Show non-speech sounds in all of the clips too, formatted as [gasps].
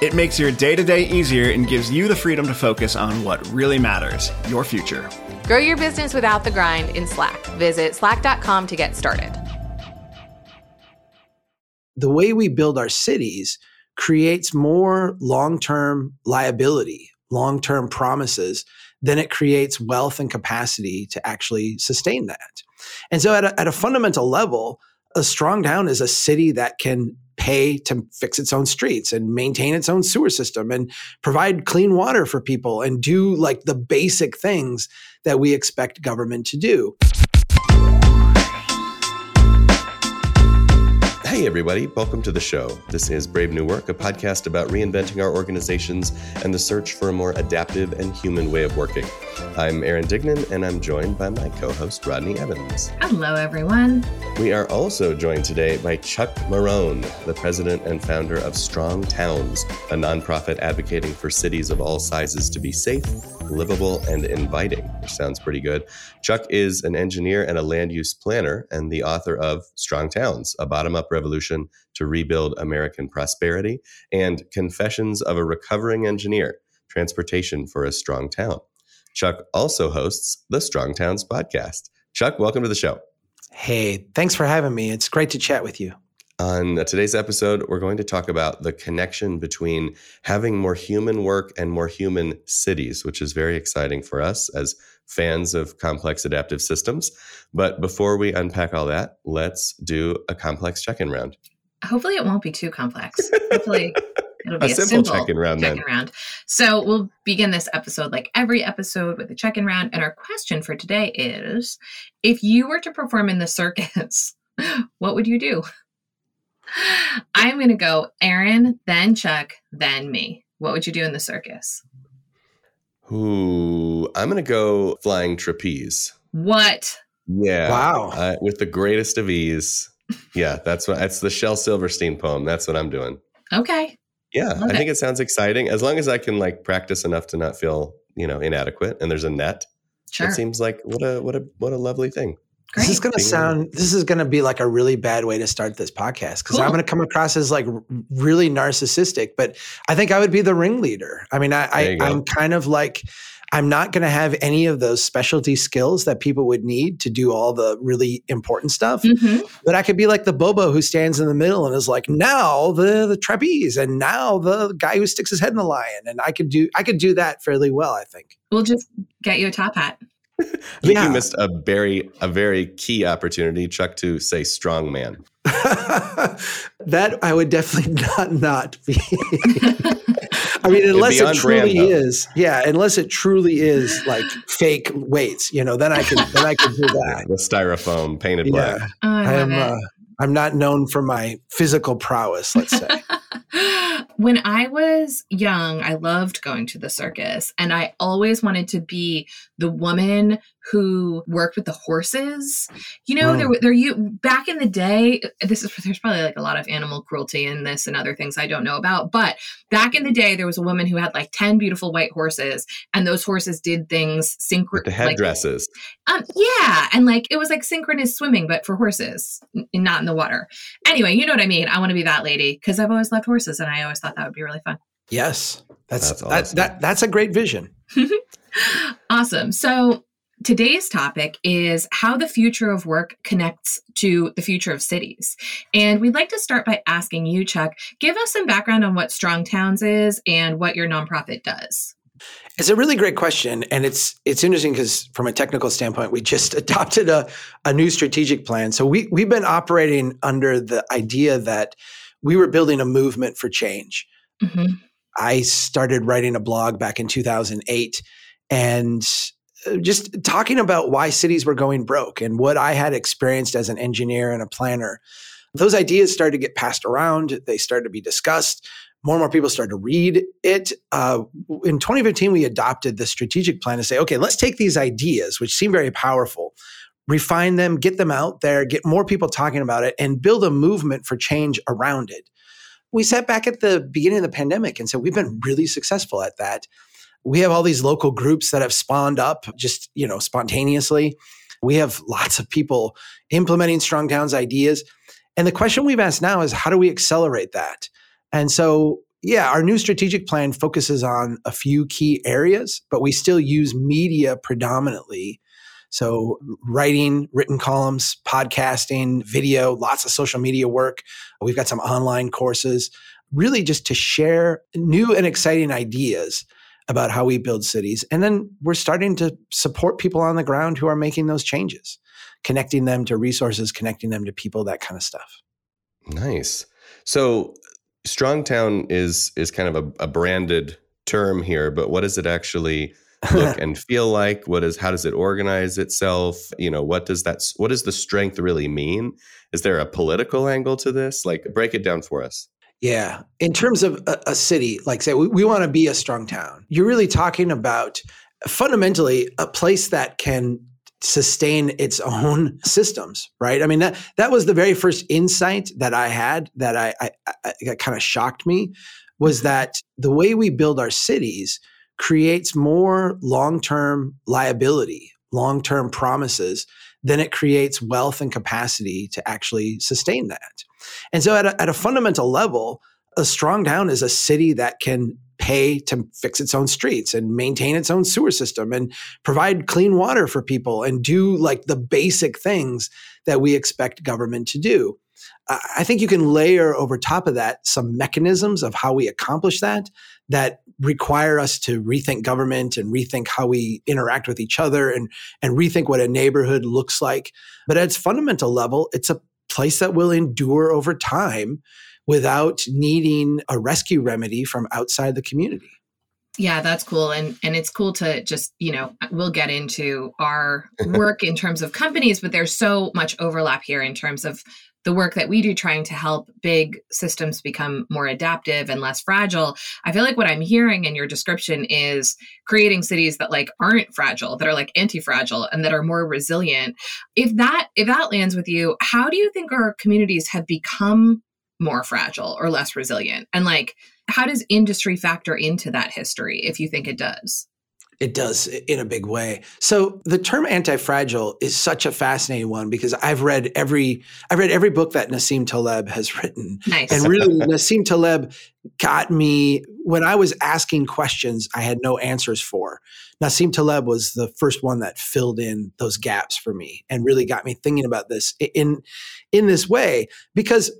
It makes your day to day easier and gives you the freedom to focus on what really matters your future. Grow your business without the grind in Slack. Visit slack.com to get started. The way we build our cities creates more long term liability, long term promises than it creates wealth and capacity to actually sustain that. And so, at a, at a fundamental level, a strong town is a city that can pay to fix its own streets and maintain its own sewer system and provide clean water for people and do like the basic things that we expect government to do. Hey, everybody, welcome to the show. This is Brave New Work, a podcast about reinventing our organizations and the search for a more adaptive and human way of working. I'm Aaron Dignan, and I'm joined by my co host, Rodney Evans. Hello, everyone. We are also joined today by Chuck Marohn, the president and founder of Strong Towns, a nonprofit advocating for cities of all sizes to be safe, livable, and inviting, which sounds pretty good. Chuck is an engineer and a land use planner and the author of Strong Towns, a bottom up revolution to rebuild American prosperity, and Confessions of a Recovering Engineer Transportation for a Strong Town. Chuck also hosts the Strong Towns podcast. Chuck, welcome to the show. Hey, thanks for having me. It's great to chat with you. On today's episode, we're going to talk about the connection between having more human work and more human cities, which is very exciting for us as fans of complex adaptive systems. But before we unpack all that, let's do a complex check in round. Hopefully, it won't be too complex. Hopefully, [laughs] it'll be a, a, simple, simple check in round. check-in then. round. So we'll begin this episode like every episode with a check-in round. And our question for today is: If you were to perform in the circus, [laughs] what would you do? I'm going to go Aaron, then Chuck, then me. What would you do in the circus? Ooh, I'm going to go flying trapeze. What? Yeah. Wow. Uh, with the greatest of ease. Yeah, that's what that's the Shel Silverstein poem. That's what I'm doing. Okay. Yeah, Love I think it sounds exciting. As long as I can like practice enough to not feel, you know, inadequate and there's a net. Sure. It seems like what a what a what a lovely thing. Great. This is going to sound, this is going to be like a really bad way to start this podcast because I'm going to come across as like really narcissistic, but I think I would be the ringleader. I mean, I, I. I'm kind of like, I'm not going to have any of those specialty skills that people would need to do all the really important stuff. Mhm. But I could be like the Bobo who stands in the middle and is like, now the the trapeze, and now the guy who sticks his head in the lion, and I could do I could do that fairly well. I think. We'll just get you a top hat. I think Yeah. you missed a very a very key opportunity, Chuck, to say strong man. [laughs] that I would definitely [laughs] not not be. [laughs] I mean, unless it truly brand, is, yeah. Unless it truly is like fake weights, you know, then I can then I could do [laughs] that. The styrofoam painted Yeah, black. Oh, I, I am. Uh, I'm not known for my physical prowess. Let's say. [laughs] when I was young, I loved going to the circus, and I always wanted to be the woman who worked with the horses. You know, Mm. there were there you back in the day. This is [laughs] there's probably like a lot of animal cruelty in this and other things I don't know about, but back in the day, there was a woman who had like ten beautiful white horses, and those horses did things synchro With the like- headdresses. um, yeah, and like it was like synchronous swimming, but for horses, n- not in the water. Anyway, you know what I mean. I want to be that lady because I've always loved horses, and I always thought that would be really fun. Yes, that's That's that, that that's a great vision. [laughs] Awesome. So today's topic is how the future of work connects to the future of cities, and we'd like to start by asking you, Chuck, give us some background on what Strong Towns is and what your nonprofit does. It's a really great question, and it's it's interesting because from a technical standpoint, we just [laughs] adopted a, a new strategic plan. So we we've been operating under the idea that we were building a movement for change. Mhm. I started writing a blog back in 2008, and just talking about why cities were going broke and what I had experienced as an engineer and a planner. Those ideas started to get passed around. They started to be discussed. More and more people started to read it. Uh, in 2015, we adopted the strategic plan to say, okay, let's take these ideas, which seem very powerful, refine them, get them out there, get more people talking about it, and build a movement for change around it. We sat back at the beginning of the pandemic and said, we've been really successful at that. We have all these local groups that have spawned up just, you know, spontaneously. We have lots of people implementing Strong Towns ideas. And the question we've asked now is how do we accelerate that? And so, yeah, our new strategic plan focuses on a few key areas, but we still use media predominantly. So, writing, written columns, podcasting, video, lots of social media work. We've got some online courses, really just to share new and exciting ideas about how we build cities. And then we're starting to support people on the ground who are making those changes, connecting them to resources, connecting them to people, that kind of stuff. Nice. So Strongtown is is kind of a, a branded term here, but what does it actually look [laughs] and feel like? What is how does it organize itself? You know, what does that what does the strength really mean? Is there a political angle to this? Like break it down for us. Yeah. In terms of a, a city, like say we, we want to be a strong town. You're really talking about fundamentally a place that can sustain its own systems, right? I mean that that was the very first insight that I had that I, I, I kind of shocked me was that the way we build our cities creates more long-term liability, long-term promises than it creates wealth and capacity to actually sustain that. And so at a, at a fundamental level, a strong town is a city that can pay to fix its own streets and maintain its own sewer system and provide clean water for people and do like the basic things that we expect government to do. I think you can layer over top of that some mechanisms of how we accomplish that that require us to rethink government and rethink how we interact with each other and, and rethink what a neighborhood looks like. But at its fundamental level, it's a place that will endure over time without needing a rescue remedy from outside the community. Yeah, that's cool. And and it's cool to just, you know, we'll get into our work in terms of companies, but there's so much overlap here in terms of the work that we do trying to help big systems become more adaptive and less fragile i feel like what i'm hearing in your description is creating cities that like aren't fragile that are like anti-fragile and that are more resilient if that if that lands with you how do you think our communities have become more fragile or less resilient? And like, how does industry factor into that history if you think it does? It does in a big way. So the term anti-fragile is such a fascinating one because I've read every I've read every book that Nassim Taleb has [laughs] written. Nice. And really Nassim Taleb got me when I was asking questions I had no answers for. Nassim Taleb was the first one that filled in those gaps for me and really got me thinking about this in in this way because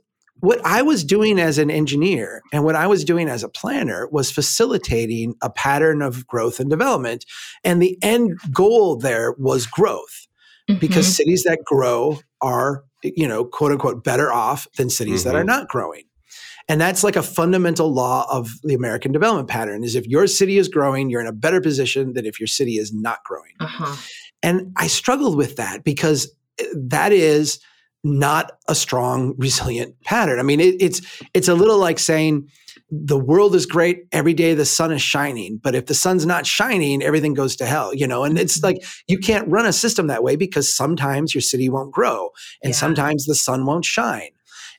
what I was doing as an engineer and what I was doing as a planner was facilitating a pattern of growth and development. And the end goal there was growth mm-hmm. because cities that grow are, you know, quote unquote, better off than cities mm-hmm. that are mm-hmm. not growing. And that's like a fundamental law of the American development pattern is if your city is growing, you're in a better position than if your city is not growing. Uh-huh. And I struggled with that because eh, that is not a strong, resilient pattern. I mean, it, it's it's a little like saying the world is great every day the sun is shining, but if the sun's not shining, everything goes to hell. You know, and it's mm-hmm. like you can't run a system that way because sometimes your city won't grow and yeah. sometimes the sun won't shine.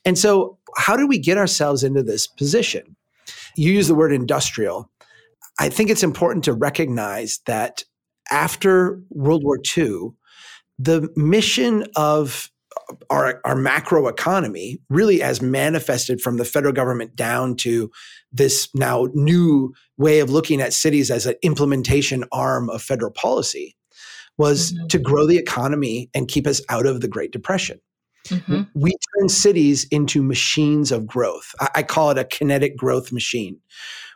And so, how do we get ourselves into this position? You use the word industrial. I think it's important to recognize that after World War II, the mission of our, our macro economy, really as manifested from the federal government down to this now new way of looking at cities as an implementation arm of federal policy, was mm-hmm. to grow the economy and keep us out of the Great Depression. Mm-hmm. We turn cities into machines of growth. I, I call it a kinetic growth machine,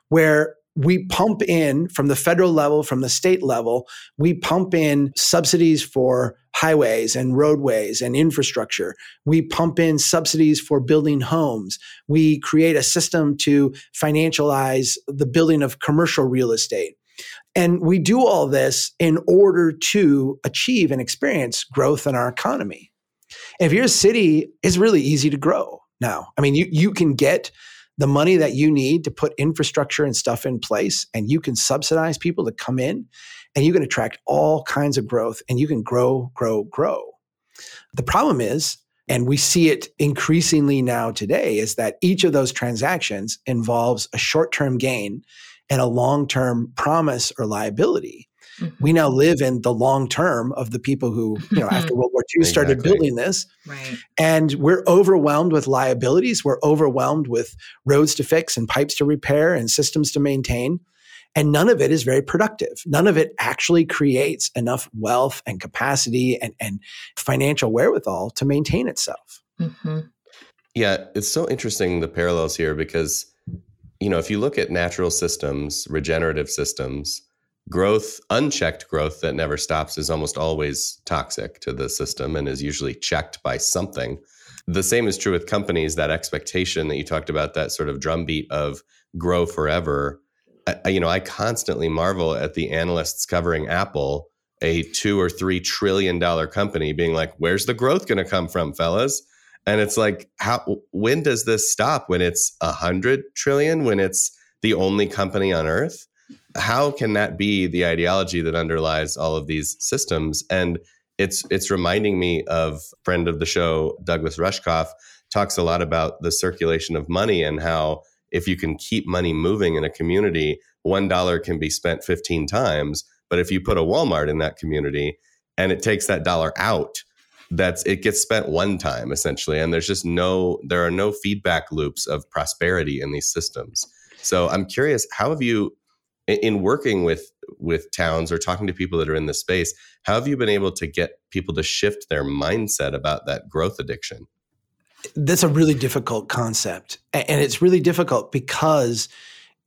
where we pump in from the federal level, from the state level, we pump in subsidies for highways and roadways and infrastructure. We pump in subsidies for building homes. We create a system to financialize the building of commercial real estate. And we do all this in order to achieve and experience growth in our economy. if you're a city, it's really easy to grow now. I mean, you, you can get the money that you need to put infrastructure and stuff in place, and you can subsidize people to come in, and you can attract all kinds of growth, and you can grow, grow, grow. The problem is, and we see it increasingly now today, is that each of those transactions involves a short term gain and a long term promise or liability. Mm-hmm. We now live in the long term of the people who, you know, after [laughs] World War II started exactly. building this. Right. And we're overwhelmed with liabilities. We're overwhelmed with roads to fix and pipes to repair and systems to maintain. And none of it is very productive. None of it actually creates enough wealth and capacity and, and financial wherewithal to maintain itself. Mm-hmm. Yeah, it's so interesting the parallels here because, you know, if you look at natural systems, regenerative systems, growth, unchecked growth that never stops, is almost always toxic to the system and is usually checked by something. The same is true with companies. That expectation that you talked about, that sort of drumbeat of grow forever. I, you know, I constantly marvel at the analysts covering Apple, a two or three trillion dollar company, being like, "Where's the growth going to come from, fellas?" And it's like, how? When does this stop? When it's a hundred trillion? When it's the only company on Earth? How can that be the ideology that underlies all of these systems? And it's it's reminding me of friend of the show Douglas Rushkoff talks a lot about the circulation of money and how if you can keep money moving in a community, one dollar can be spent 15 times. But if you put a Walmart in that community and it takes that dollar out, that's it gets spent one time essentially. And there's just no there are no feedback loops of prosperity in these systems. So I'm curious, how have you in working with with towns or talking to people that are in the space how have you been able to get people to shift their mindset about that growth addiction? That's a really difficult concept and it's really difficult because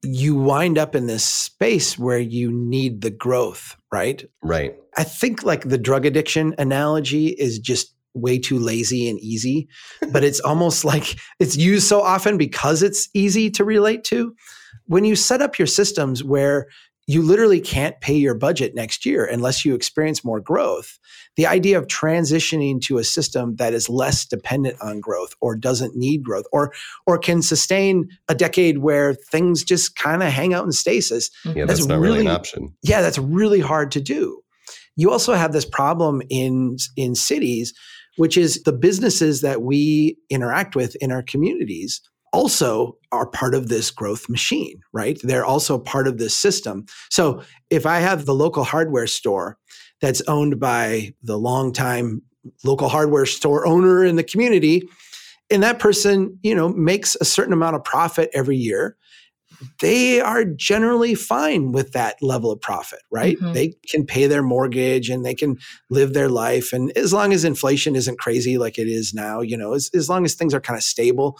you wind up in this space where you need the growth right? Right. I think like the drug addiction analogy is just way too lazy and easy but it's [laughs] almost like it's used so often because it's easy to relate to when you set up your systems where you literally can't pay your budget next year unless you experience more growth. The idea of transitioning to a system that is less dependent on growth or doesn't need growth or or can sustain a decade where things just kind of hang out in stasis. Mm-hmm. Yeah, that's, that's not really, really an option. Yeah, that's really hard to do. You also have this problem in in cities, which is the businesses that we interact with in our communities also are part of this growth machine, right? They're also part of this system. So if I have the local hardware store that's owned by the longtime local hardware store owner in the community, and that person, you know, makes a certain amount of profit every year, they are generally fine with that level of profit, right? Mm-hmm. They can pay their mortgage and they can live their life. And as long as inflation isn't crazy like it is now, you know, as, as long as things are kind of stable,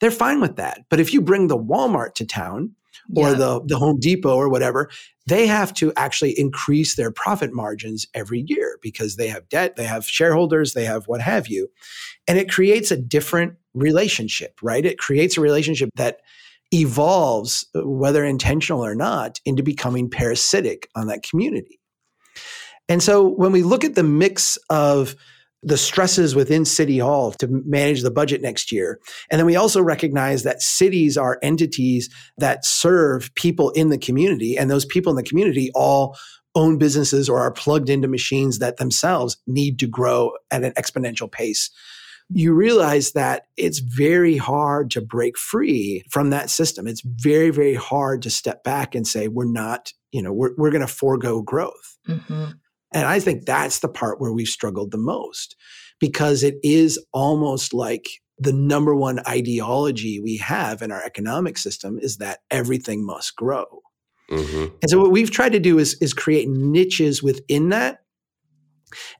they're fine with that. But if you bring the Walmart to town or yeah. the, the Home Depot or whatever, they have to actually increase their profit margins every year because they have debt, they have shareholders, they have what have you. And it creates a different relationship, right? It creates a relationship that evolves, uh, whether intentional or not, into becoming parasitic on that community. And so when we look at the mix of the stresses within City Hall to manage the budget next year. And then we also recognize that cities are entities that serve people in the community, and those people in the community all own businesses or are plugged into machines that themselves need to grow at an exponential pace. You realize that it's very hard to break free from that system. It's very, very hard to step back and say, we're not, you know, we're, we're going to forego growth. Mm-hmm. And I think that's the part where we've struggled the most because it is almost like the number one ideology we have in our economic system is that everything must grow. Mm-hmm. And so what we've tried to do is, is create niches within that.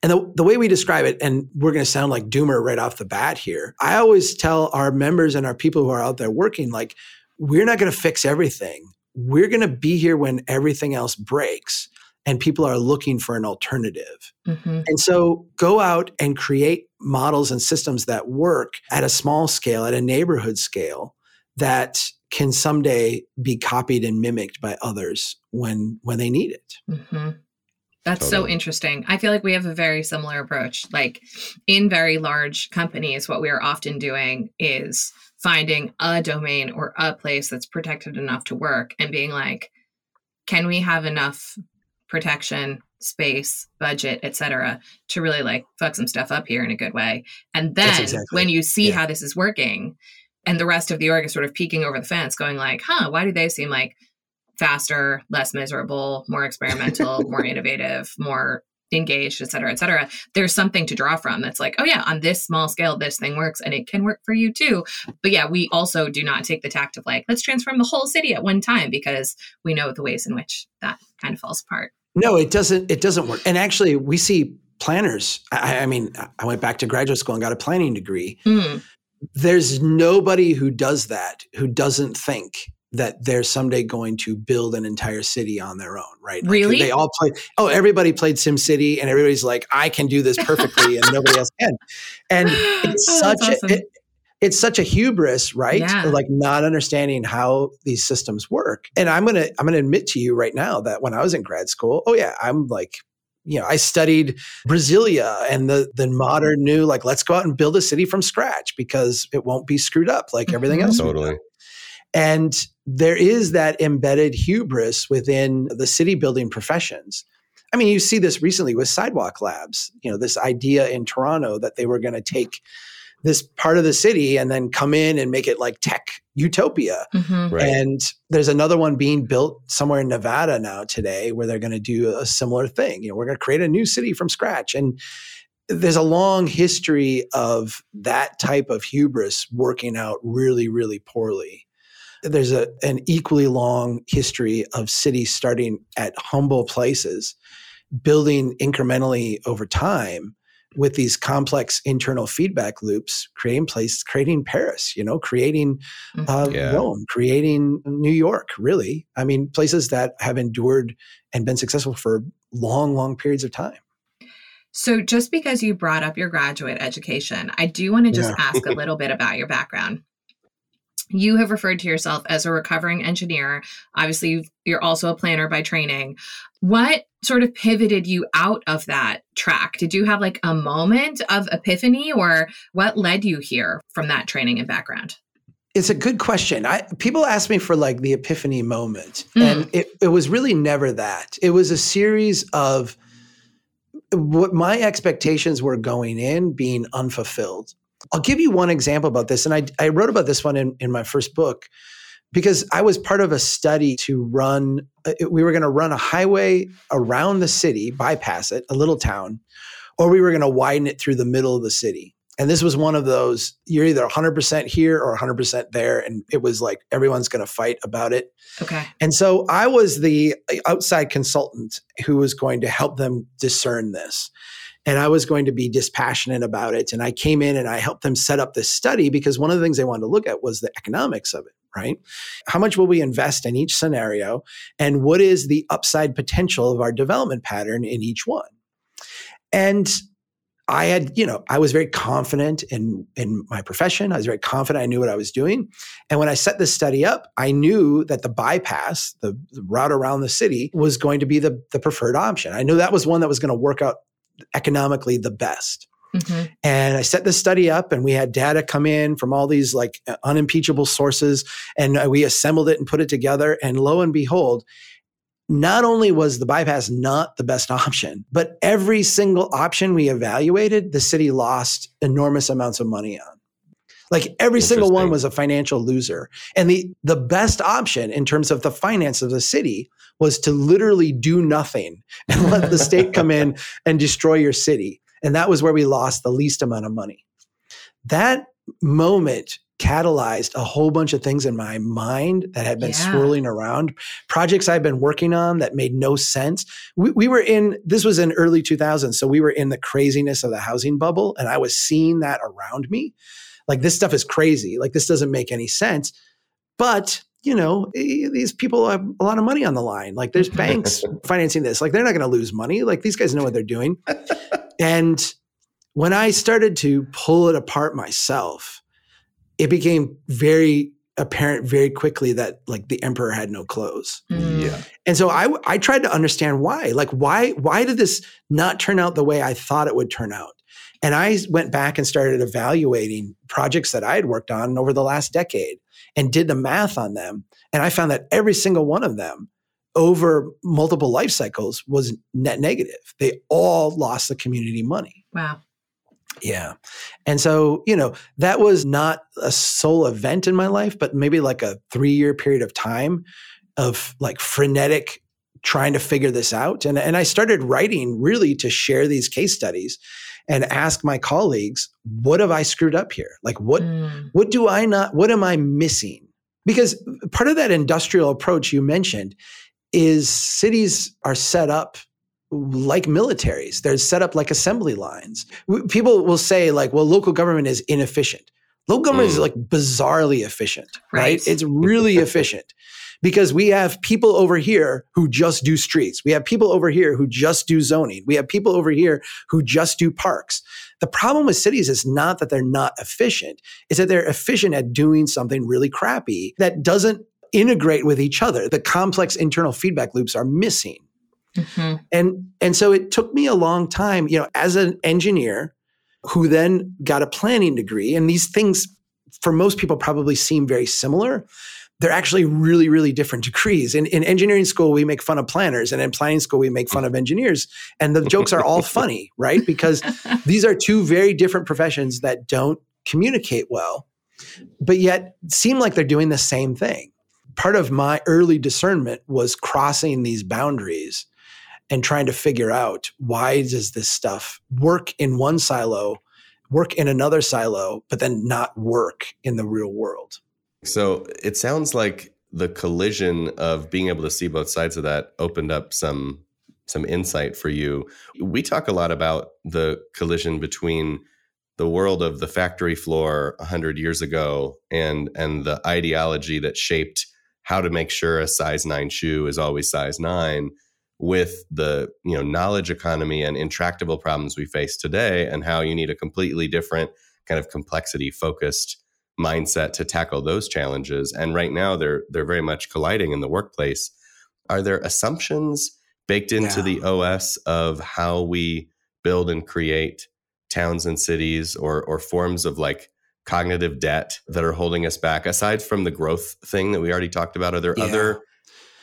And the, the way we describe it, and we're going to sound like doomer right off the bat here. I always tell our members and our people who are out there working, like, we're not going to fix everything. We're going to be here when everything else breaks and people are looking for an alternative. Mm-hmm. And so go out and create models and systems that work at a small scale, at a neighborhood scale that can someday be copied and mimicked by others when when they need it. Mm-hmm. That's Totally. so interesting. I feel like we have a very similar approach. Like in very large companies, what we are often doing is finding a domain or a place that's protected enough to work and being like, can we have enough protection, space, budget, etc., to really like fuck some stuff up here in a good way? And then exactly when you see Yeah. how this is working, and the rest of the org is sort of peeking over the fence, going like, huh, why do they seem like faster, less miserable, more experimental, [laughs] more innovative, more engaged, et cetera, et cetera. There's something to draw from that's like, oh yeah, on this small scale, this thing works and it can work for you too. But yeah, we also do not take the tact of like, let's transform the whole city at one time because we know the ways in which that kind of falls apart. No, it doesn't. It doesn't work. And actually, we see planners. I, I mean, I went back to graduate school and got a planning degree. Mm, There's nobody who does that who doesn't think that they're someday going to build an entire city on their own, right? Like, Really? they all play. Oh, everybody played SimCity, and everybody's like, "I can do this perfectly," and nobody else can. And [gasps] it's Oh, such awesome. a it, it's such a hubris, right? Yeah. Like not understanding how these systems work. And I'm gonna I'm gonna admit to you right now that when I was in grad school, oh yeah, I'm like, you know, I studied Brasilia and the the modern new like let's go out and build a city from scratch because it won't be screwed up like everything Mhm. else. Totally. And there is that embedded hubris within the city building professions. I mean, you see this recently with Sidewalk Labs, you know, this idea in Toronto that they were going to take this part of the city and then come in and make it like tech utopia. mhm. Right. And there's another one being built somewhere in Nevada now today where they're going to do a similar thing. You know, we're going to create a new city from scratch. And there's a long history of that type of hubris working out really, really poorly. There's a, an equally long history of cities starting at humble places, building incrementally over time with these complex internal feedback loops, creating place, creating Paris, you know, creating uh, Yeah. Rome, creating New York, really. I mean, places that have endured and been successful for long, long periods of time. So, just because you brought up your graduate education, I do want to just Yeah. ask a [laughs] little bit about your background. You have referred to yourself as a recovering engineer. Obviously, you've, you're also a planner by training. What sort of pivoted you out of that track? Did you have like a moment of epiphany, or what led you here from that training and background? It's a good question. I people ask me for like the epiphany moment, Mm. and it, it was really never that. It was a series of what my expectations were going in being unfulfilled. I'll give you one example about this, and I, I wrote about this one in, in my first book because I was part of a study to run. uh, We were going to run a highway around the city, bypass it, a little town, or we were going to widen it through the middle of the city. And this was one of those you're either 100% here or 100% there. And it was like everyone's going to fight about it. Okay. And so I was the outside consultant who was going to help them discern this. And I was going to be dispassionate about it. And I came in and I helped them set up this study because one of the things they wanted to look at was the economics of it, right? How much will we invest in each scenario? And what is the upside potential of our development pattern in each one? And I had, you know, I was very confident in in my profession. I was very confident I knew what I was doing. And when I set this study up, I knew that the bypass, the, the route around the city, was going to be the, the preferred option. I knew that was one that was going to work out economically the best. hmm And I set this study up, and we had data come in from all these like unimpeachable sources, and uh, we assembled it and put it together. And lo and behold, not only was the bypass not the best [laughs] option, but every single option we evaluated, the city lost enormous amounts of money on. Like every single one was a financial loser. And the the best option in terms of the finance of the city was to literally do nothing [laughs] and let the state come in and destroy your city. And that was where we lost the least amount of money. That moment catalyzed a whole bunch of things in my mind that had been Yeah. swirling around projects I've been working on that made no sense. We, we were in, this was in early 2000s. So we were in the craziness of the housing bubble and I was seeing that around me. Like this stuff is crazy. Like this doesn't make any sense. But, you know, these people have a lot of money on the line. Like there's banks [laughs] financing this. Like they're not going to lose money. Like these guys know what they're doing. and when I started to pull it apart myself, it became very apparent very quickly that like the emperor had no clothes. Mm. Yeah. And so I I tried to understand why. Like why why did this not turn out the way I thought it would turn out? And I went back and started evaluating projects that I had worked on over the last decade and did the math on them. And I found that every single one of them over multiple life cycles was net negative. They all lost the community money. Wow. Yeah. And so, you know, that was not a sole event in my life, but maybe like a three year period of time of like frenetic trying to figure this out. And, and I started writing really to share these case studies and ask my colleagues, what have I screwed up here? Like what Mm. what do I not what am I missing? Because part of that industrial approach you mentioned is cities are set up like militaries. They're set up like assembly lines. People will say like, well, local government is inefficient. Local government is Mm. like bizarrely efficient, right? Right. It's really [laughs] efficient because we have people over here who just do streets. We have people over here who just do zoning. We have people over here who just do parks. The problem with cities is not that they're not efficient, it's that they're efficient at doing something really crappy that doesn't integrate with each other. The complex internal feedback loops are missing. Mhm. And and so it took me a long time, you know, as an engineer who then got a planning degree and these things for most people probably seem very similar. They're actually really, really different degrees. In, in engineering school, we make fun of planners, and in planning school, we make fun of engineers. And the jokes are all funny, [laughs] right? Because these are two very different professions that don't communicate well, but yet seem like they're doing the same thing. Part of my early discernment was crossing these boundaries and trying to figure out why does this stuff work in one silo, work in another silo, but then not work in the real world. So it sounds like the collision of being able to see both sides of that opened up some some insight for you. We talk a lot about the collision between the world of the factory floor 100 years ago and and the ideology that shaped how to make sure a size 9 shoe is always size 9 with the you know knowledge economy and intractable problems we face today and how you need a completely different kind of complexity focused mindset to tackle those challenges and right now they're they're very much colliding in the workplace are there assumptions baked into Yeah. the os of how we build and create towns and cities or or forms of like cognitive debt that are holding us back aside from the growth thing that we already talked about are there Yeah. other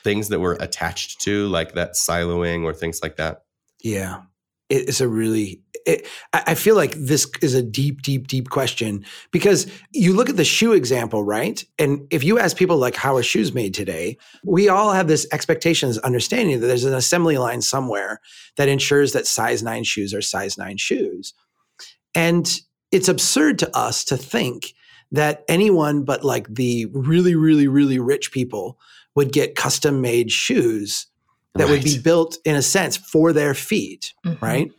things that we're attached to like that siloing or things like that Yeah. It's a really, it, I feel like this is a deep, deep, deep question because you look at the shoe example, right? And if you ask people like, how are shoes made today? We all have this expectations, understanding that there's an assembly line somewhere that ensures that size nine shoes are size nine shoes. And it's absurd to us to think that anyone but like the really, really, really rich people would get custom made shoes that would be built in a sense for their feet, Mhm. right?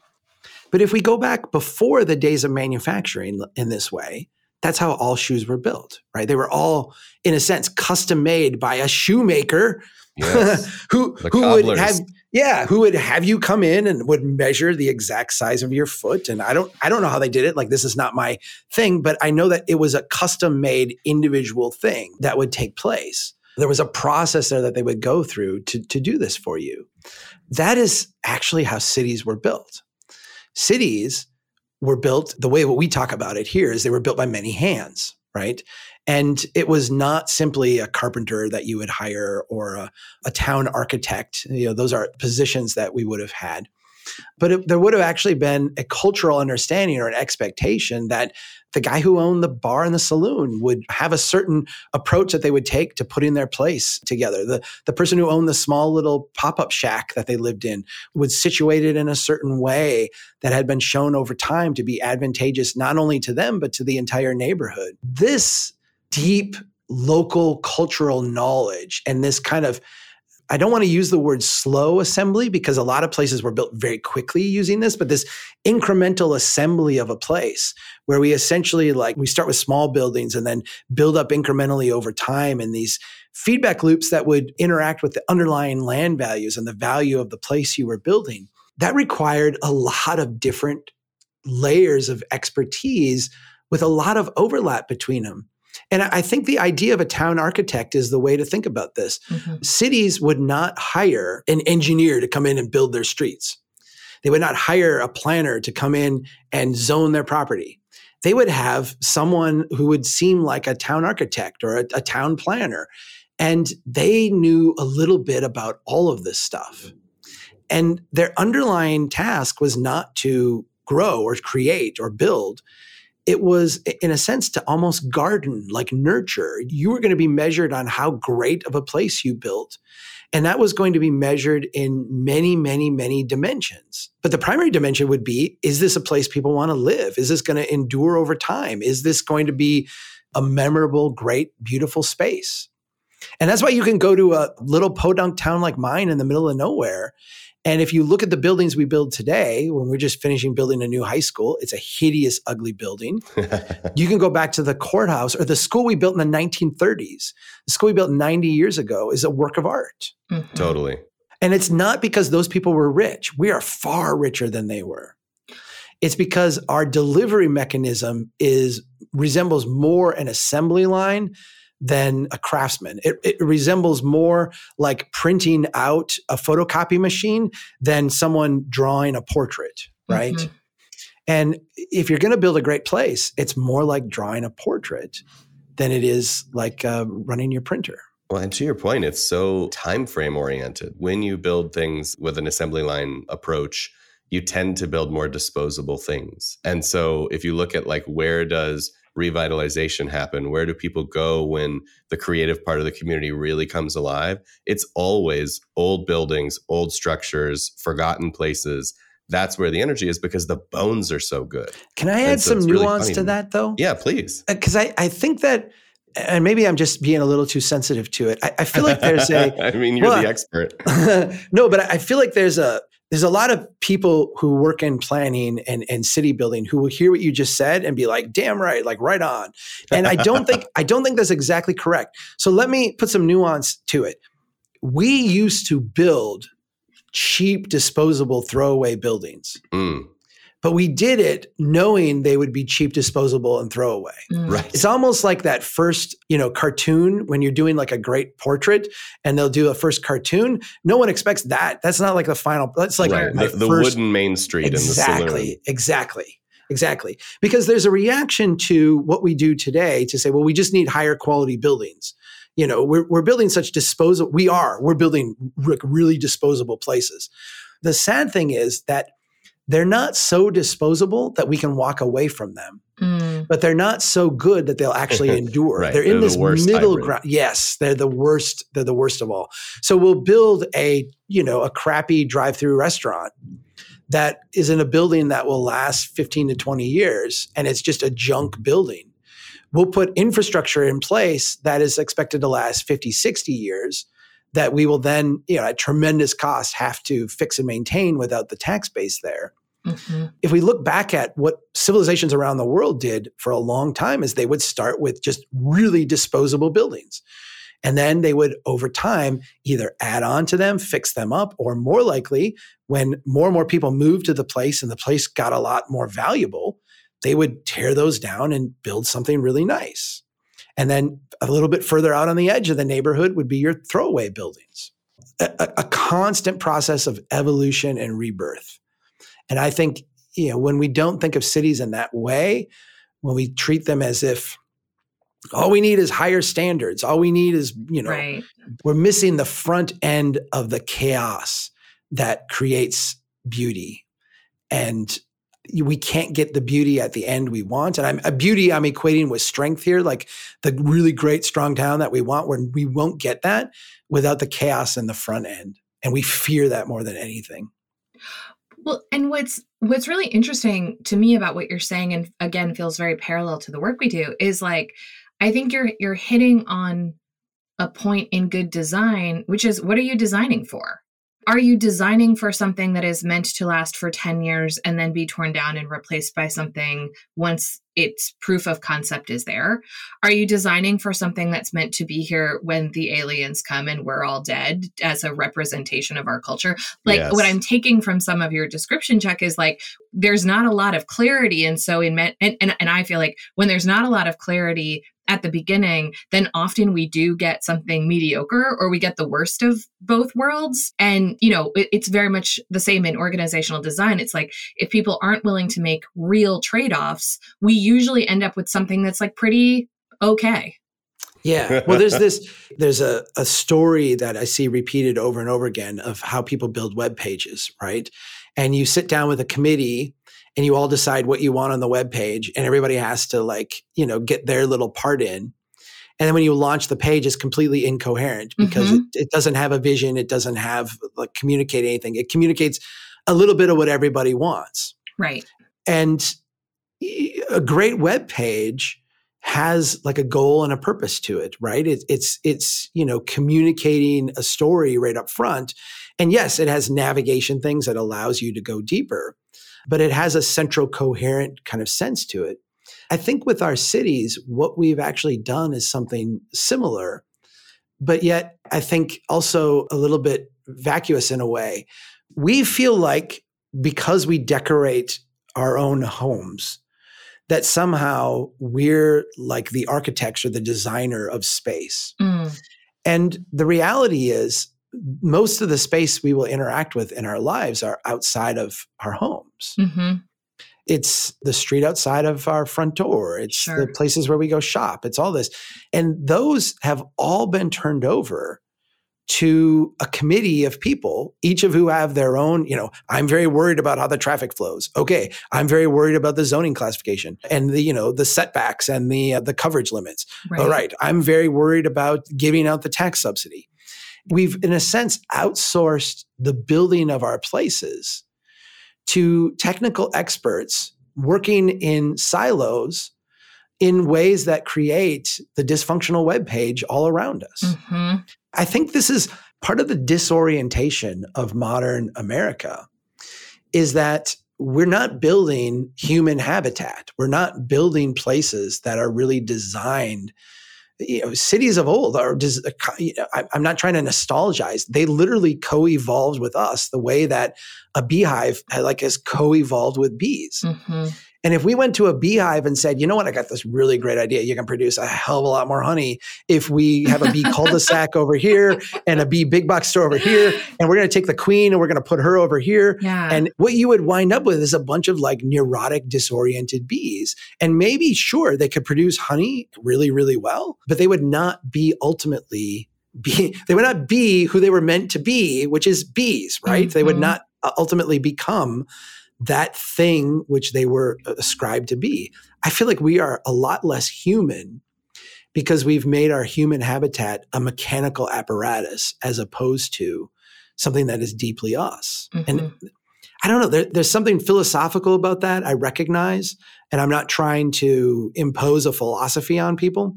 But if we go back before the days of manufacturing in this way, that's how all shoes were built, right? They were all, in a sense, custom made by a shoemaker yes [laughs] who The who would have yeah who would have you come in and would measure the exact size of your foot and i don't i don't know how they did it like this is not my thing but i know that it was a custom made individual thing that would take place there was a process there that they would go through to to do this for you that is actually how cities were built cities were built the way what we talk about it here is they were built by many hands right and it was not simply a carpenter that you would hire or a, a town architect. You know, those are positions that we would have had. But it, there would have actually been a cultural understanding or an expectation that the guy who owned the bar and the saloon would have a certain approach that they would take to putting their place together. The, the person who owned the small little pop up shack that they lived in would situate it in a certain way that had been shown over time to be advantageous not only to them, but to the entire neighborhood. This deep local cultural knowledge and this kind of I don't want to use the word slow assembly because a lot of places were built very quickly using this, but this incremental assembly of a place where we essentially like we start with small buildings and then build up incrementally over time and these feedback loops that would interact with the underlying land values and the value of the place you were building. That required a lot of different layers of expertise with a lot of overlap between them. And I think the idea of a town architect is the way to think about this. Mm-hmm. Cities would not hire an engineer to come in and build their streets. They would not hire a planner to come in and zone their property. They would have someone who would seem like a town architect or a, a town planner. And they knew a little bit about all of this stuff. And their underlying task was not to grow or create or build it was in a sense to almost garden like nurture. You were going to be measured on how great of a place you built and that was going to be measured in many many many dimensions. But the primary dimension would be is this a place people want to live? Is this going to endure over time? Is this going to be a memorable great beautiful space? And that's why you can go to a little podunk town like mine in the middle of nowhere and if you look at the buildings we build today, when we're just finishing building a new high school, it's a hideous, ugly building. [laughs] you can go back to the courthouse or the school we built in the 1930s. The school we built 90 years ago is a work of art. Mm-hmm. Totally. And it's not because those people were rich. We are far richer than they were. It's because our delivery mechanism is resembles more an assembly line than a craftsman. It, it, resembles more like printing out a photocopy machine than someone drawing a portrait, right? Mm-hmm. And if you're going to build a great place, it's more like drawing a portrait than it is like uh, running your printer. Well, and to your point, it's so time frame oriented. When you build things with an assembly line approach, you tend to build more disposable things. And so if you look at like where does revitalization happen? Where do people go when the creative part of the community really comes alive? It's always old buildings, old structures, forgotten places. That's where the energy is because the bones are so good. Can I add so some nuance really to that though? Yeah, please. Because uh, I, I think that and maybe I'm just being a little too sensitive to it. I, I feel like there's a. [laughs] I mean, you're well, the expert. [laughs] no, but I feel like there's a there's a lot of people who work in planning and, and city building who will hear what you just said and be like, damn right, like right on. And I don't think [laughs] I don't think that's exactly correct. So let me put some nuance to it. We used to build cheap disposable throwaway buildings. Mm but we did it knowing they would be cheap, disposable, and throwaway. Mm. Right. It's almost like that first, you know, cartoon when you're doing like a great portrait and they'll do a first cartoon. No one expects that. That's not like the final. That's like right. the, the first, wooden main street exactly, in the saloon. Exactly. Exactly. Because there's a reaction to what we do today to say, well, we just need higher quality buildings you know we're, we're building such disposable we are we're building really disposable places the sad thing is that they're not so disposable that we can walk away from them. Mm. But they're not so good that they'll actually [laughs] endure. right. They're in they're this the middle ground. Yes, they're the worst. They're the worst of all. So we'll build a, you know, a crappy drive-through restaurant that is in a building that will last 15 to 20 years and it's just a junk building. We'll put infrastructure in place that is expected to last 50, 60 years that we will then, you know, at tremendous cost have to fix and maintain without the tax base there. Mm-hmm. If we look back at what civilizations around the world did for a long time, is they would start with just really disposable buildings. And then they would, over time, either add on to them, fix them up, or more likely, when more and more people moved to the place and the place got a lot more valuable, they would tear those down and build something really nice. And then a little bit further out on the edge of the neighborhood would be your throwaway buildings. A, a constant process of evolution and rebirth. And I think, you know, when we don't think of cities in that way, when we treat them as if all we need is higher standards, all we need is, you know, right. we're missing the front end of the chaos that creates beauty. And we can't get the beauty at the end we want. And I'm a beauty I'm equating with strength here, like the really great strong town that we want, where we won't get that without the chaos in the front end. And we fear that more than anything. Well, and what's what's really interesting to me about what you're saying, and again feels very parallel to the work we do, is like I think you're you're hitting on a point in good design, which is what are you designing for? Are you designing for something that is meant to last for 10 years and then be torn down and replaced by something once its proof of concept is there? Are you designing for something that's meant to be here when the aliens come and we're all dead as a representation of our culture? Like yes. what I'm taking from some of your description Chuck is like there's not a lot of clarity and so in and, and and I feel like when there's not a lot of clarity at the beginning, then often we do get something mediocre or we get the worst of both worlds. And, you know, it, it's very much the same in organizational design. It's like if people aren't willing to make real trade offs, we usually end up with something that's like pretty okay. Yeah. [laughs] Well, there's this, there's a, a story that I see repeated over and over again of how people build web pages, right? And you sit down with a committee and you all decide what you want on the web page and everybody has to like, you know, get their little part in. And then when you launch the page, it's completely incoherent because mm-hmm. it, it, doesn't have a vision. It doesn't have like communicate anything. It communicates a little bit of what everybody wants. Right. And a great web page has like a goal and a purpose to it, right? It, it's it's you know communicating a story right up front, and yes, it has navigation things that allows you to go deeper, but it has a central coherent kind of sense to it. I think with our cities, what we've actually done is something similar, but yet I think also a little bit vacuous in a way. We feel like because we decorate our own homes that somehow we're like the architects or the designer of space. Mm. And the reality is, most of the space we will interact with in our lives are outside of our homes. Mm-hmm. It's the street outside of our front door. It's sure. the places where we go shop. It's all this. And those have all been turned over to a committee of people, each of who have their own, you know, I'm very worried about how the traffic flows. Okay, I'm very worried about the zoning classification and the, you know, the setbacks and the uh, the coverage limits. Right. All right, I'm very worried about giving out the tax subsidy. We've in a sense outsourced the building of our places to technical experts working in silos in ways that create the dysfunctional web page all around us. Mm-hmm. I think this is part of the disorientation of modern America is that we're not building human habitat. We're not building places that are really designed. You know, cities of old are. just, You know, I'm not trying to nostalgize. They literally co-evolved with us the way that a beehive like has co-evolved with bees. Mm-hmm. And if we went to a beehive and said, you know what, I got this really great idea. You can produce a hell of a lot more honey if we have a bee [laughs] cul-de-sac over here and a bee big box store over here. And we're going to take the queen and we're going to put her over here. Yeah. And what you would wind up with is a bunch of like neurotic, disoriented bees. And maybe, sure, they could produce honey really, really well, but they would not be ultimately be, [laughs] they would not be who they were meant to be, which is bees, right? Mm-hmm. They would mm-hmm. not uh, ultimately become that thing which they were ascribed to be. I feel like we are a lot less human because we've made our human habitat a mechanical apparatus as opposed to something that is deeply us. Mm-hmm. And I don't know, there, there's something philosophical about that I recognize. And I'm not trying to impose a philosophy on people,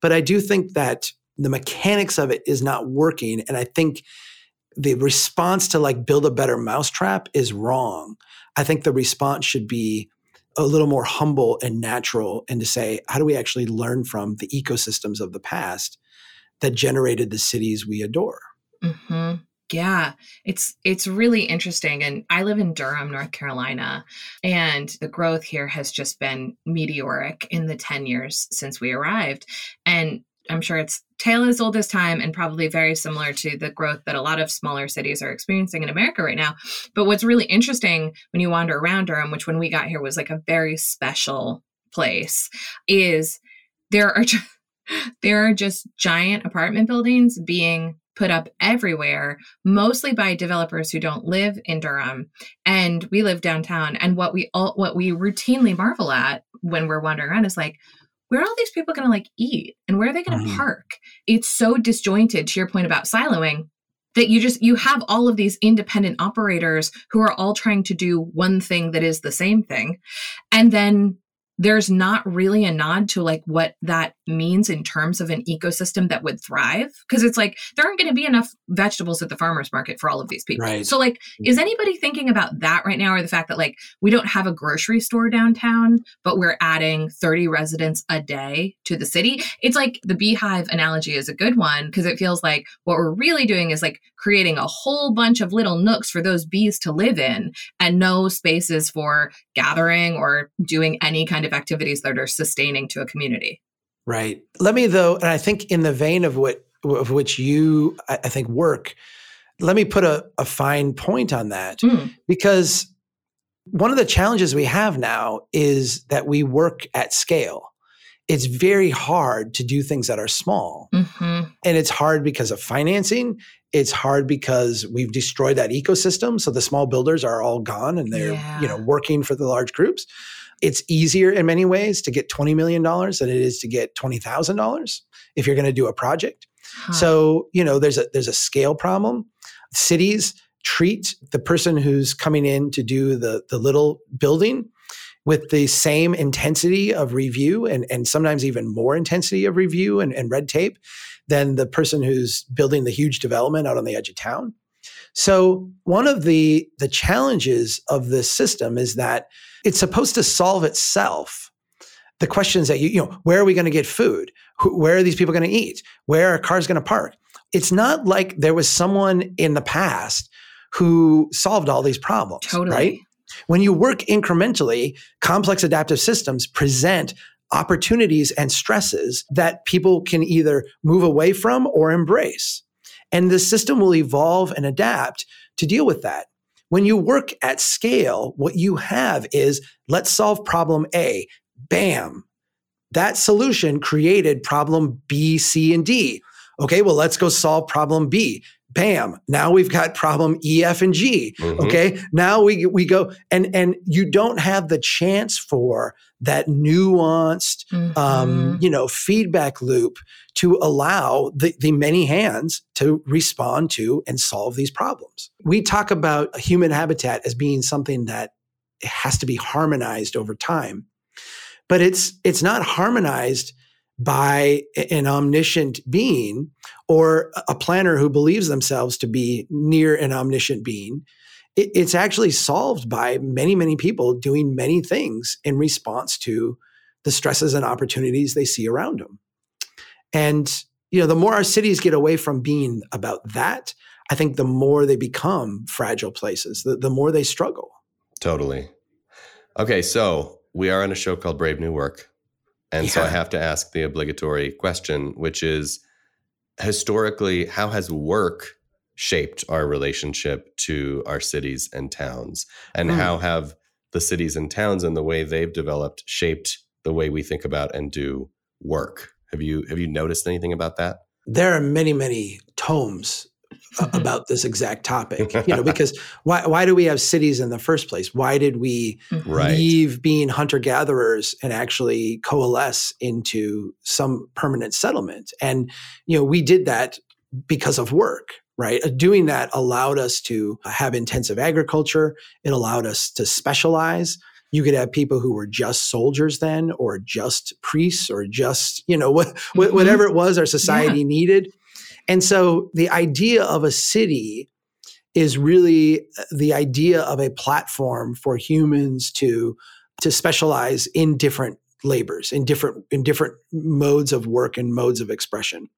but I do think that the mechanics of it is not working. And I think the response to like build a better mousetrap is wrong. I think the response should be a little more humble and natural and to say, how do we actually learn from the ecosystems of the past that generated the cities we adore? Mm-hmm. Yeah, it's it's really interesting and I live in Durham, North Carolina, and the growth here has just been meteoric in the 10 years since we arrived. And I'm sure it's tale as old as time and probably very similar to the growth that a lot of smaller cities are experiencing in America right now. But what's really interesting when you wander around Durham, which when we got here was like a very special place, is there are just, [laughs] there are just giant apartment buildings being put up everywhere, mostly by developers who don't live in Durham. And we live downtown. And what we all what we routinely marvel at when we're wandering around is like, where are all these people going to like eat and where are they going to mm-hmm. park? It's so disjointed to your point about siloing that you just you have all of these independent operators who are all trying to do one thing that is the same thing and then there's not really a nod to like what that means in terms of an ecosystem that would thrive? Because it's like there aren't going to be enough vegetables at the farmers market for all of these people. Right. so like mm-hmm. is anybody thinking about that right now or the fact that like we don't have a grocery store downtown but we're adding 30 residents a day to the city? It's like the beehive analogy is a good one because it feels like what we're really doing is like creating a whole bunch of little nooks for those bees to live in and no spaces for gathering or doing any kind of activities that are sustaining to a community Right. Let me though, and I think in the vein of what of which you I, think work, let me put a, a fine point on that Mm. because one of the challenges we have now is that we work at scale. It's very hard to do things that are small. hmm And it's hard because of financing. It's hard because we've destroyed that ecosystem. So the small builders are all gone and they're, you know, working for the large groups. It's easier in many ways to get $20 million than it is to get $20,000 if you're going to do a project. Huh. So, you know, there's a there's a scale problem. Cities treat the person who's coming in to do the the little building with the same intensity of review and, and sometimes even more intensity of review and, and red tape than the person who's building the huge development out on the edge of town. So one of the the challenges of this system is that it's supposed to solve itself. The questions that you, you know, where are we going to get food? Who, where are these people going to eat? Where are cars going to park? It's not like there was someone in the past who solved all these problems, totally. right? When you work incrementally, complex adaptive systems present opportunities and stresses that people can either move away from or embrace. And the system will evolve and adapt to deal with that. When you work at scale, what you have is let's solve problem A. Bam. That solution created problem B, C, and D. Okay, well, let's go solve problem B. Bam. Now we've got problem E, F, and G. Mhm. Okay. Now we we go and and you don't have the chance for that nuanced um, Mhm. you know, feedback loop to allow the, the many hands to respond to and solve these problems. We talk about a human habitat as being something that has to be harmonized over time, but it's it's not harmonized by an omniscient being or a planner who believes themselves to be near an omniscient being. It, it's actually solved by many, many people doing many things in response to the stresses and opportunities they see around them. And you know, the more our cities get away from being about that, I think the more they become fragile places, the, the more they struggle. Totally. Okay, so we are on a show called Brave New Work. And so I have to ask the obligatory question, which is historically, how has work shaped our relationship to our cities and towns? And Hmm. how have the cities and towns and the way they've developed shaped the way we think about and do work? Have you have you noticed anything about that? There are many, many tomes [laughs] about this exact topic. [laughs] You know, because why why do we have cities in the first place? Why did we. Right. leave being hunter gatherers and actually coalesce into some permanent settlement. And, you know, we did that because of work, right? Uh, Doing that allowed us to have intensive agriculture. It allowed us to specialize. You could have people who were just soldiers then, or just priests, or just, you know, [laughs] Mhm. whatever it was our society needed. And so the idea of a city is really uh, the idea of a platform for humans to to specialize in different labors in different in different modes of work and modes of expression.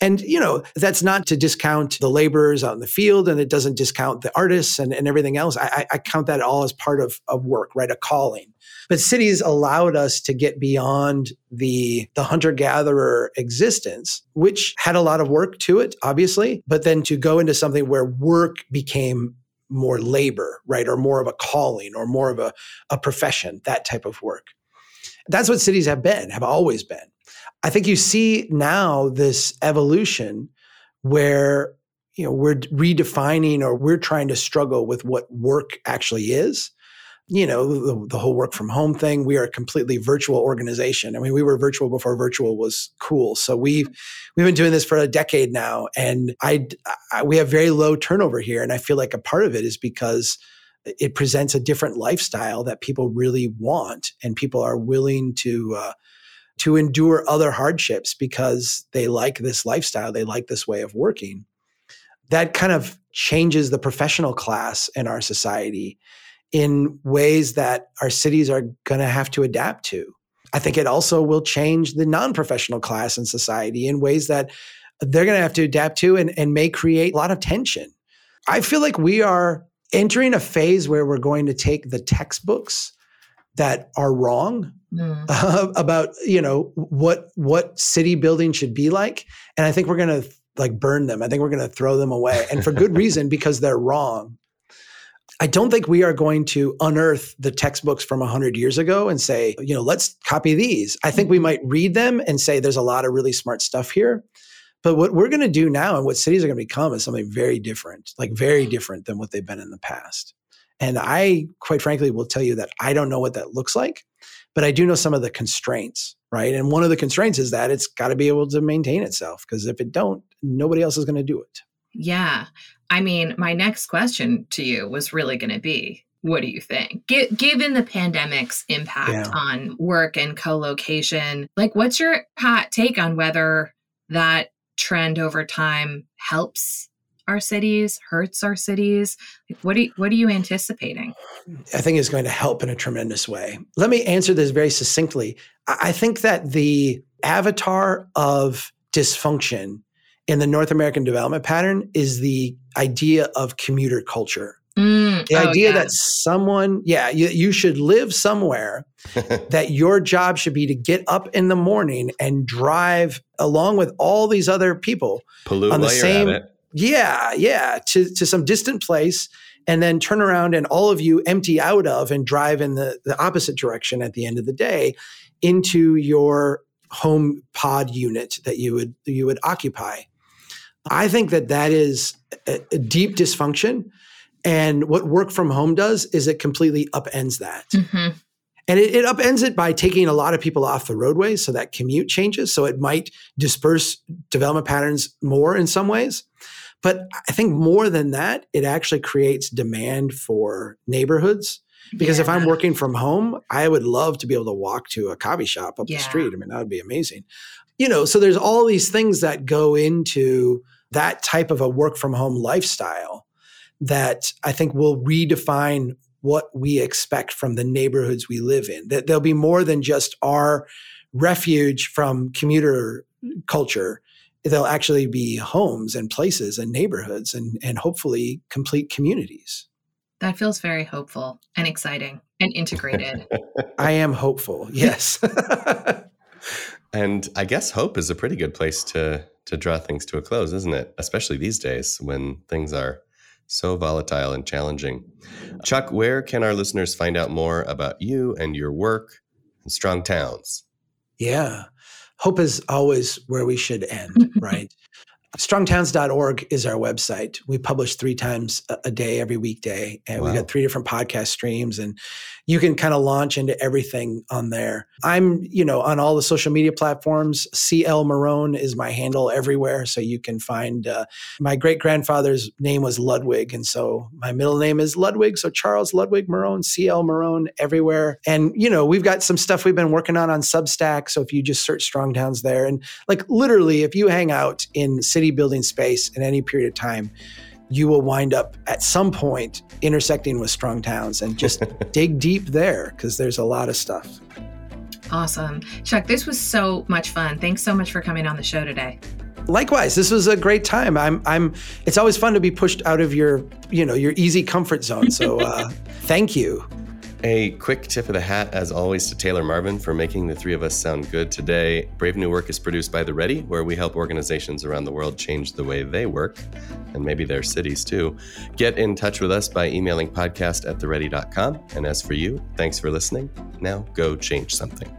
And you know that's not to discount the laborers out in the field and it doesn't discount the artists and, and everything else. I, I- count that all as part of, of work right a calling. But cities allowed us to get beyond the the hunter gatherer existence which had a lot of work to it obviously but then to go into something where work became more labor right or more of a calling or more of a, a profession that type of work that's what cities have been have always been. I think you see now this evolution where you know we're redefining or we're trying to struggle with what work actually is. You know the, the whole work from home thing we are a completely virtual organization. I mean we were virtual before virtual was cool. So we've mm-hmm. we've been doing this for a decade now and I, I we have very low turnover here and i feel like a part of it is because it presents a different lifestyle that people really want and people are willing to uh, to endure other hardships because they like this lifestyle they like this way of working. That kind of changes the professional class in our society in ways that our cities are going to have to adapt to. I think it also will change the non-professional class in society in ways that they're going to have to adapt to and, and may create a lot of tension. I feel like we are entering a phase where we're going to take the textbooks that are wrong mm. [laughs] uh, about you know what what city building should be like, and I think we're going to like burn them. I think we're going to throw them away, and for good reason [laughs] because they're wrong. I don't think we are going to unearth the textbooks from 100 years ago and say, you know, let's copy these. I think we mm-hmm. might read them and say there's a lot of really smart stuff here. But what we're going to do now and what cities are going to become is something very different, like very different than what they've been in the past. And I, quite frankly, will tell you that I don't know what that looks like, but I do know some of the constraints, right? And one of the constraints is that it's got to be able to maintain itself because if it don't, nobody else is going to do it. Yeah. I mean, my next question to you was really going to be what do you think? G- given the pandemic's impact yeah. on work and co location, like, what's your hot take on whether that trend over time helps our cities, hurts our cities? Like what are you, what are you anticipating? I think it's going to help in a tremendous way. Let me answer this very succinctly. I think that the avatar of dysfunction in the North American development pattern is the idea of commuter culture. Mm, Mm-hmm. the oh, idea yeah. that someone, yeah, you, you should live somewhere [laughs] that your job should be to get up in the morning and drive along with all these other people Pollute on the same yeah yeah to, to some distant place and then turn around and all of you empty out of and drive in the, the opposite direction at the end of the day into your home pod unit that you would you would occupy. I think that that is a, a deep dysfunction and what work from home does is it completely upends that mm-hmm. And it, it, upends it by taking a lot of people off the roadway so that commute changes. So it might disperse development patterns more in some ways. But I think more than that, it actually creates demand for neighborhoods. Because yeah. if I'm working from home, I would love to be able to walk to a coffee shop up yeah. the street. I mean, that would be amazing. You know, so there's all these things that go into that type of a work from home lifestyle that I think will redefine what we expect from the neighborhoods we live in. That there'll be more than just our refuge from commuter culture. There'll actually be homes and places and neighborhoods and, and hopefully complete communities. That feels very hopeful and exciting and integrated. [laughs] I am hopeful, yes. [laughs] and I guess hope is a pretty good place to to draw things to a close, isn't it? Especially these days when things are so volatile and challenging. Chuck, where can our listeners find out more about you and your work and Strong Towns? Yeah. Hope is always where we should end, [laughs] right? strongtowns.org is our website. We publish three times a day every weekday, and wow. we've got three different podcast streams, and you can kind of launch into everything on there. I'm, you know, on all the social media platforms. CL Marohn is my handle everywhere, so you can find. Uh, my great grandfather's name was Ludwig, and so my middle name is Ludwig. So Charles Ludwig Marohn, CL Marohn, everywhere. And you know, we've got some stuff we've been working on on Substack. So if you just search Strong Towns there, and like literally, if you hang out in city building space in any period of time, you will wind up at some point intersecting with strong towns and just [laughs] dig deep there because there's a lot of stuff. Awesome. Chuck, this was so much fun. Thanks so much for coming on the show today. Likewise, this was a great time. I'm I'm it's always fun to be pushed out of your, you know, your easy comfort zone. So [laughs] uh, thank you. A quick tip of the hat, as always, to Taylor Marvin for making the three of us sound good today. Brave New Work is produced by The Ready, where we help organizations around the world change the way they work, and maybe their cities too. Get in touch with us by emailing podcast at theready.com. And as for you, thanks for listening. Now go change something.